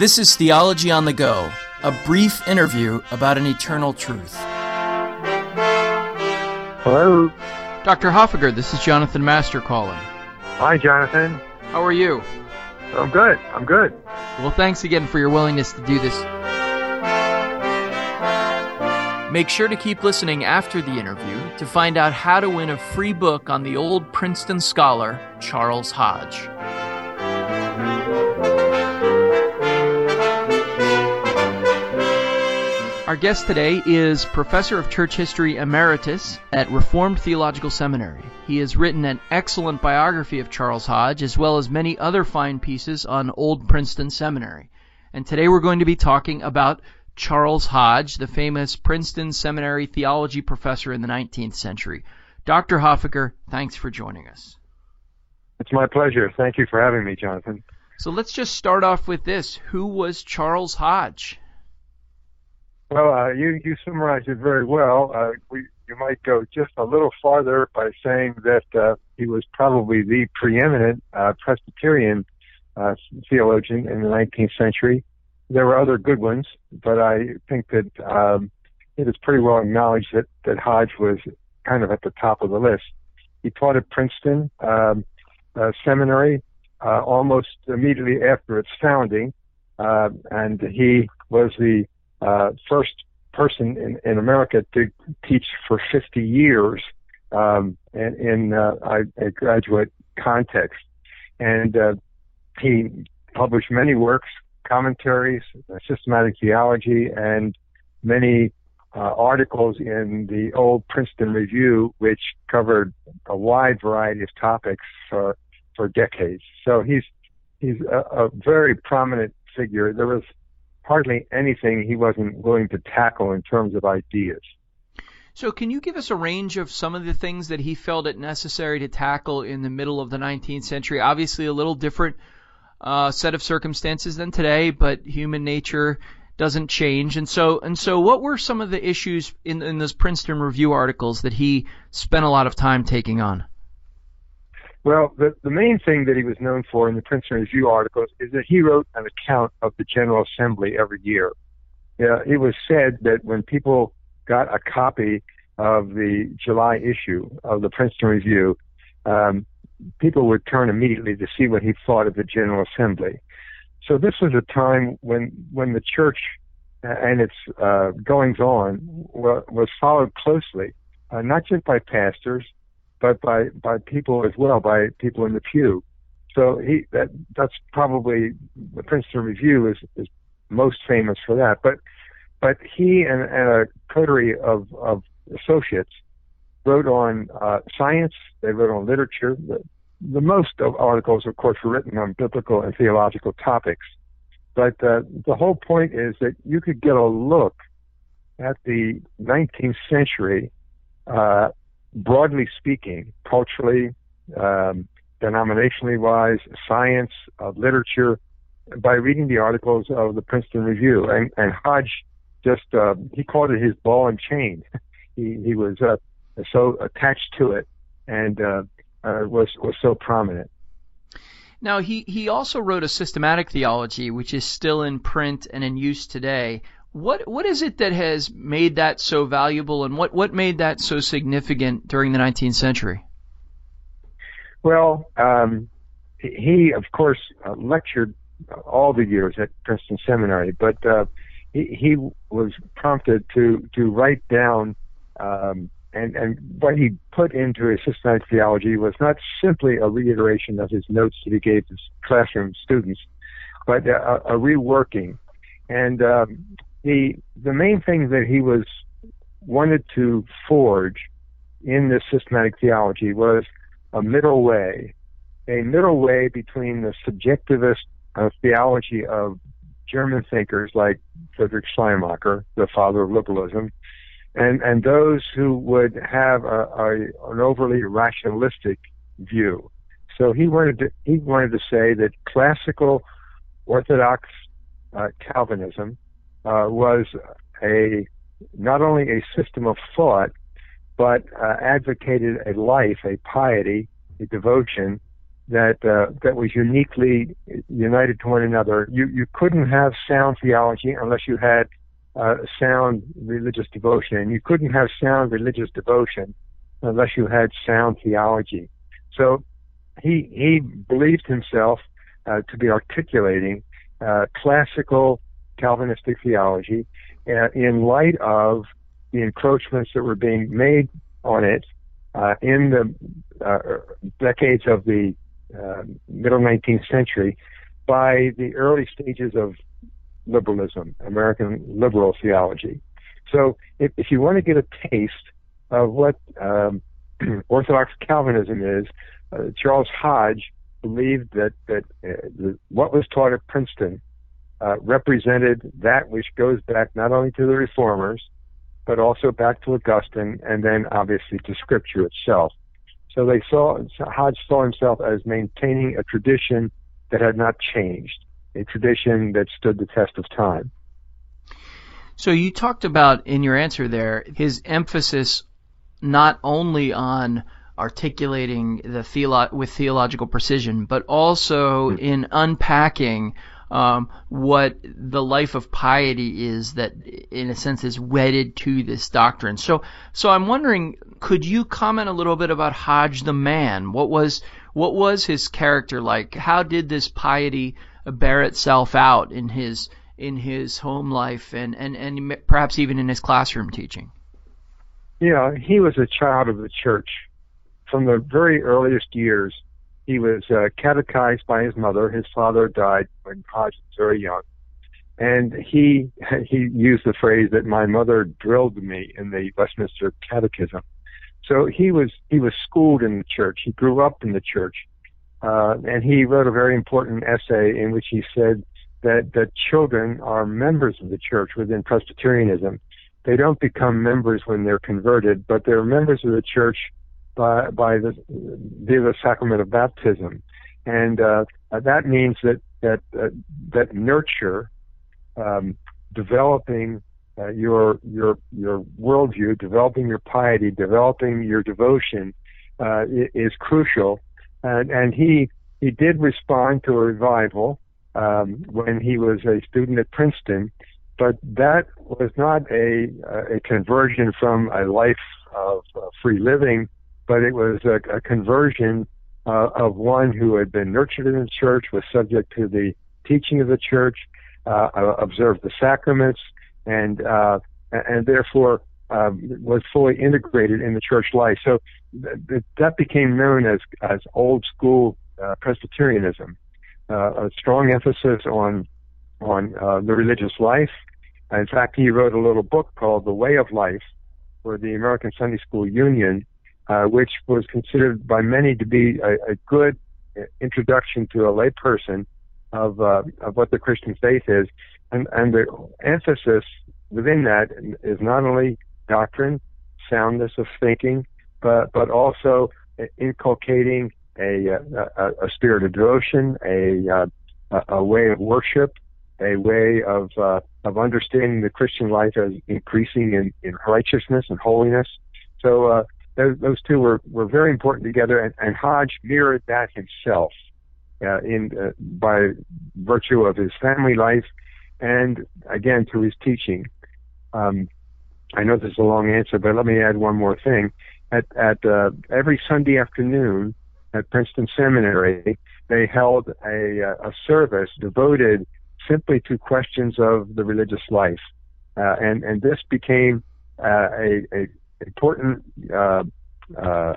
This is Theology on the Go, a brief interview about an eternal truth. Hello. Dr. Hoffecker, this is Jonathan Master calling. Hi, Jonathan. How are you? I'm good. I'm good. Well, thanks again for your willingness to do this. Make sure to keep listening after the interview to find out how to win a free book on the old Princeton scholar, Charles Hodge. Our guest today is Professor of Church History Emeritus at Reformed Theological Seminary. He has written an excellent biography of Charles Hodge, as well as many other fine pieces on Old Princeton Seminary. And today we're going to be talking about Charles Hodge, the famous Princeton Seminary theology professor in the 19th century. Dr. Hoffecker, thanks for joining us. It's my pleasure. Thank you for having me, Jonathan. So let's just start off with this. Who was Charles Hodge? Well, uh, you you summarized it very well. Uh, we you might go just a little farther by saying that uh, he was probably the preeminent uh, Presbyterian uh, theologian in the 19th century. There were other good ones, but I think that um, it is pretty well acknowledged that that Hodge was kind of at the top of the list. He taught at Princeton um, uh, Seminary uh, almost immediately after its founding, uh, and he was the uh, first person in, in America to teach for 50 years um, in, in uh, a graduate context. And uh, he published many works, commentaries, systematic theology, and many uh, articles in the old Princeton Review, which covered a wide variety of topics for for decades. So he's he's a, a very prominent figure. There was hardly anything he wasn't willing to tackle in terms of ideas. So, can you give us a range of some of the things that he felt it necessary to tackle in the middle of the 19th century? Obviously, a little different uh, set of circumstances than today, but human nature doesn't change. And so, and so, what were some of the issues in, in those Princeton Review articles that he spent a lot of time taking on? Well, the, the main thing that he was known for in the Princeton Review articles is that he wrote an account of the General Assembly every year. Yeah, it was said that when people got a copy of the July issue of the Princeton Review, um, people would turn immediately to see what he thought of the General Assembly. So this was a time when when the church and its uh, goings on was followed closely, uh, not just by pastors, but by by people as well, by people in the pew. So he that that's probably the Princeton Review is is most famous for that. But but he and, and a coterie of of associates wrote on uh, science. They wrote on literature. The, the most of articles, of course, were written on biblical and theological topics. But uh, the whole point is that you could get a look at the 19th century uh, broadly speaking, culturally, um, denominationally wise, science, uh, literature, by reading the articles of the Princeton Review. And, and Hodge just, uh, he called it his ball and chain. he, he was uh, so attached to it and uh, uh, was, was so prominent. Now, he, he also wrote a systematic theology, which is still in print and in use today. What what is it that has made that so valuable, and what what made that so significant during the 19th century? Well, um, he of course uh, lectured all the years at Princeton Seminary, but uh, he, he was prompted to to write down um, and and what he put into his systematic theology was not simply a reiteration of his notes that he gave his classroom students, but a, a reworking. And um, the the main thing that he was wanted to forge in this systematic theology was a middle way, a middle way between the subjectivist uh, theology of German thinkers like Friedrich Schleiermacher, the father of liberalism, and and those who would have a, a an overly rationalistic view. So he wanted to he wanted to say that classical Orthodox uh, Calvinism uh, was a not only a system of thought, but uh, advocated a life, a piety, a devotion that uh, that was uniquely united to one another. You you couldn't have sound theology unless you had uh, sound religious devotion, and you couldn't have sound religious devotion unless you had sound theology. So he he believed himself uh, to be articulating uh, classical Calvinistic theology in light of the encroachments that were being made on it uh, in the uh, decades of the uh, middle 19th century by the early stages of liberalism, American liberal theology. So if, if you want to get a taste of what um, Orthodox Calvinism is, uh, Charles Hodge believed that that uh, the, what was taught at Princeton uh, represented that which goes back not only to the reformers, but also back to Augustine, and then obviously to Scripture itself. So they saw Hodge saw himself as maintaining a tradition that had not changed, a tradition that stood the test of time. So you talked about in your answer there his emphasis not only on articulating the theolo- with theological precision, but also mm-hmm. in unpacking um, what the life of piety is that, in a sense, is wedded to this doctrine. So, so I'm wondering, could you comment a little bit about Hodge the man? What was what was his character like? How did this piety bear itself out in his in his home life and, and, and perhaps even in his classroom teaching? Yeah, he was a child of the church from the very earliest years. He was uh, catechized by his mother. His father died when Hodge was very young, and he he used the phrase that my mother drilled me in the Westminster Catechism. So he was he was schooled in the church. He grew up in the church, uh, and he wrote a very important essay in which he said that that children are members of the church within Presbyterianism. They don't become members when they're converted, but they're members of the church by by the via the sacrament of baptism, and uh, that means that that uh, that nurture, um, developing uh, your your your worldview, developing your piety, developing your devotion uh, is crucial, and and he he did respond to a revival um, when he was a student at Princeton, but that was not a a conversion from a life of free living but it was a, a conversion uh, of one who had been nurtured in the church, was subject to the teaching of the church, uh, uh observed the sacraments, and uh, and therefore um, was fully integrated in the church life. So th- that became known as as old school uh, Presbyterianism, uh, a strong emphasis on on the religious life. In fact, he wrote a little book called The Way of Life for the American Sunday School Union, uh, which was considered by many to be a, a good introduction to a layperson of uh, of what the Christian faith is, and and the emphasis within that is not only doctrine, soundness of thinking, but but also inculcating a a, a spirit of devotion, a uh, a way of worship, a way of uh, of understanding the Christian life as increasing in, in righteousness and holiness. So uh, those, those two were, were very important together, and, and Hodge mirrored that himself uh, in uh, by virtue of his family life, and again through his teaching. Um, I know this is a long answer, but let me add one more thing. At, at uh, every Sunday afternoon at Princeton Seminary, they held a, uh, a service devoted simply to questions of the religious life, uh, and and this became uh, a, a important uh, uh,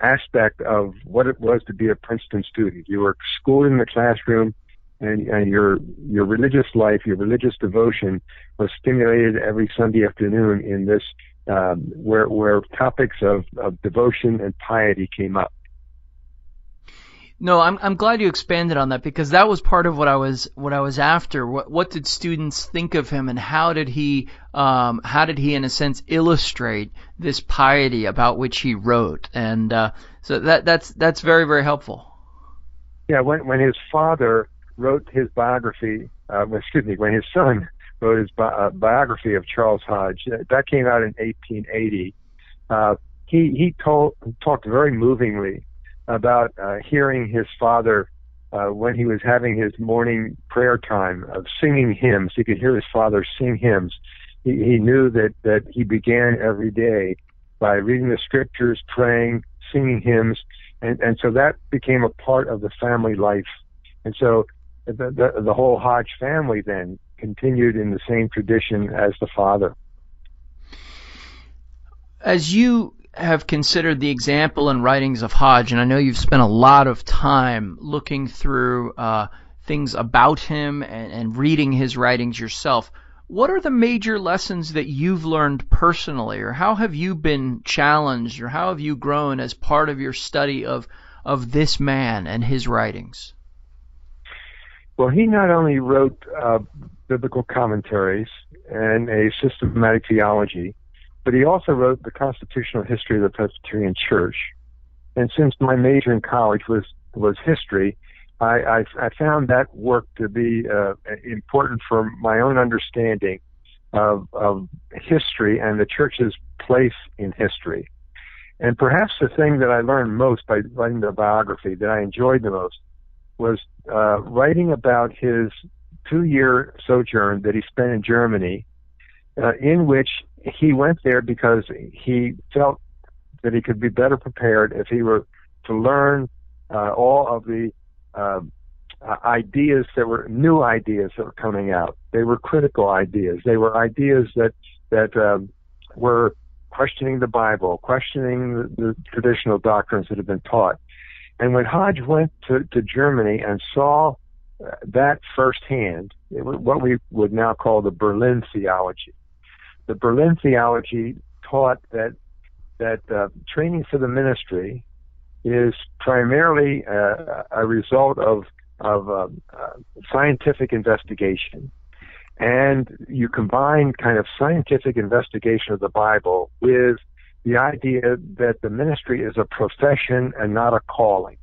aspect of what it was to be a Princeton student. You were schooled in the classroom, and, and your your religious life, your religious devotion, was stimulated every Sunday afternoon in this um, where where topics of, of devotion and piety came up. No, I'm I'm glad you expanded on that because that was part of what I was what I was after. What what did students think of him, and how did he um, how did he in a sense illustrate this piety about which he wrote? And uh, so that that's that's very very helpful. Yeah, when when his father wrote his biography, uh, excuse me, when his son wrote his bi- uh, biography of Charles Hodge, that came out in 1880. Uh, he he told talked very movingly about uh, hearing his father uh, when he was having his morning prayer time of singing hymns. He could hear his father sing hymns. He, he knew that, that he began every day by reading the scriptures, praying, singing hymns, and, and so that became a part of the family life. And so the, the, the whole Hodge family then continued in the same tradition as the father. As you have considered the example and writings of Hodge, and I know you've spent a lot of time looking through uh, things about him and, and reading his writings yourself. What are the major lessons that you've learned personally, or how have you been challenged, or how have you grown as part of your study of of this man and his writings? Well, he not only wrote uh, biblical commentaries and a systematic theology, but he also wrote the constitutional history of the Presbyterian Church. And since my major in college was was history, I, I, I found that work to be uh, important for my own understanding of, of history and the church's place in history. And perhaps the thing that I learned most by writing the biography that I enjoyed the most was uh, writing about his two-year sojourn that he spent in Germany, uh, in which he went there because he felt that he could be better prepared if he were to learn uh, all of the uh, ideas that were new ideas that were coming out. They were critical ideas. They were ideas that that um, were questioning the Bible, questioning the, the traditional doctrines that had been taught. And when Hodge went to, to Germany and saw uh, that firsthand, it was what we would now call the Berlin theology, the Berlin theology taught that that uh, training for the ministry is primarily uh, a result of of uh, uh, scientific investigation, and you combine kind of scientific investigation of the Bible with the idea that the ministry is a profession and not a calling.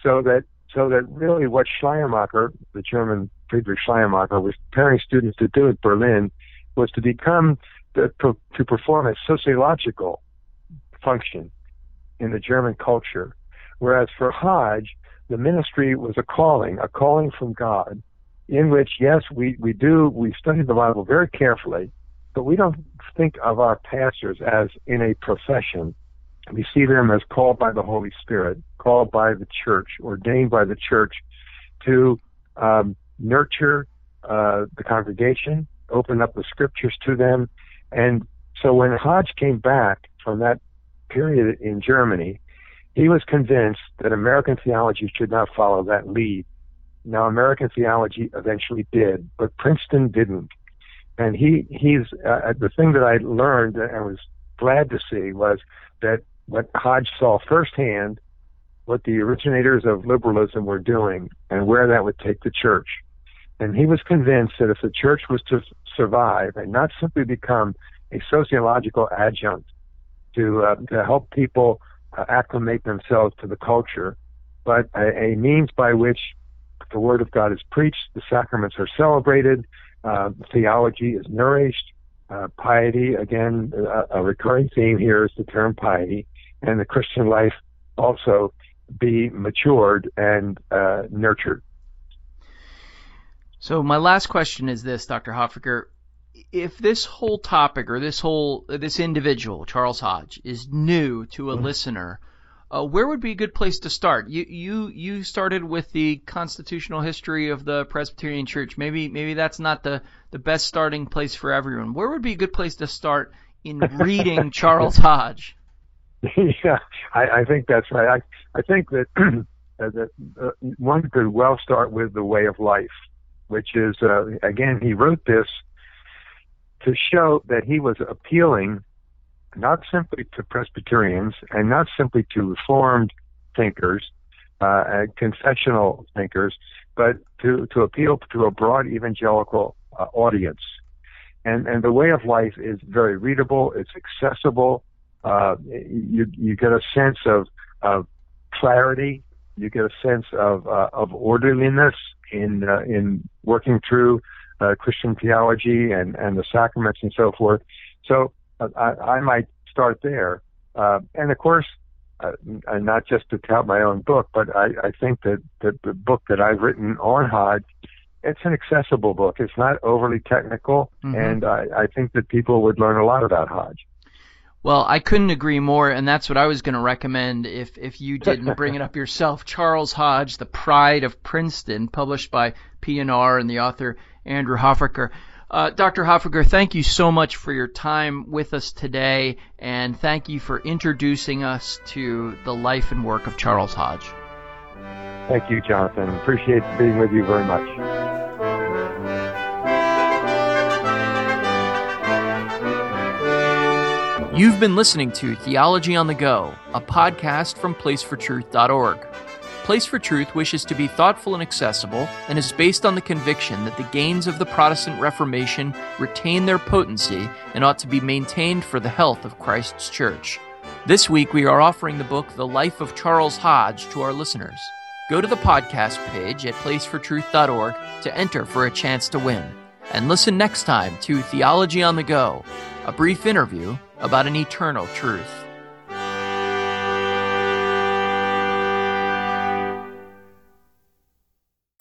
So that so that really what Schleiermacher, the German Friedrich Schleiermacher, was preparing students to do at Berlin was to become the, to perform a sociological function in the German culture, whereas for Hodge, the ministry was a calling, a calling from God, in which yes, we we do we study the Bible very carefully, but we don't think of our pastors as in a profession. We see them as called by the Holy Spirit, called by the church, ordained by the church to um, nurture uh, the congregation, open up the scriptures to them. And so when Hodge came back from that period in Germany, he was convinced that American theology should not follow that lead. Now, American theology eventually did, but Princeton didn't. And he, he's, uh, the thing that I learned and was glad to see was that what Hodge saw firsthand what the originators of liberalism were doing and where that would take the church. And he was convinced that if the church was to survive and not simply become a sociological adjunct to uh, to help people uh, acclimate themselves to the culture, but a, a, means by which the word of God is preached, the sacraments are celebrated, uh, theology is nourished, uh, piety again a, a, recurring theme here is the term piety, and the Christian life also be matured and uh, nurtured. So my last question is this, Dr. Hoffecker. If this whole topic or this whole this individual, Charles Hodge, is new to a mm-hmm. listener, uh, where would be a good place to start? You you you started with the constitutional history of the Presbyterian Church. Maybe maybe that's not the the best starting place for everyone. Where would be a good place to start in reading Charles Hodge? Yeah, I, I think that's right. I I think that that uh, one could well start with the way of life which is, uh, again, he wrote this to show that he was appealing not simply to Presbyterians and not simply to Reformed thinkers, uh, confessional thinkers, but to, to appeal to a broad evangelical uh, audience. And, and the way of life is very readable, it's accessible, uh, you, you get a sense of, of clarity, you get a sense of, uh, of orderliness, in uh, in working through uh, Christian theology and and the sacraments and so forth. So uh, I, I might start there, uh, and of course, uh, not just to tout my own book, but I, I think that, that the book that I've written on Hodge, it's an accessible book. It's not overly technical, mm-hmm. and I, I think that people would learn a lot about Hodge. Well, I couldn't agree more, and that's what I was going to recommend if if you didn't bring it up yourself. Charles Hodge, The Pride of Princeton, published by P&R and the author Andrew Hoffecker. Uh, Dr. Hoffecker, thank you so much for your time with us today, and thank you for introducing us to the life and work of Charles Hodge. Thank you, Jonathan. Appreciate being with you very much. You've been listening to Theology on the Go, a podcast from placefortruth.org. Place for Truth wishes to be thoughtful and accessible and is based on the conviction that the gains of the Protestant Reformation retain their potency and ought to be maintained for the health of Christ's Church. This week we are offering the book The Life of Charles Hodge to our listeners. Go to the podcast page at placefortruth.org to enter for a chance to win. And listen next time to Theology on the Go, a brief interview about an eternal truth.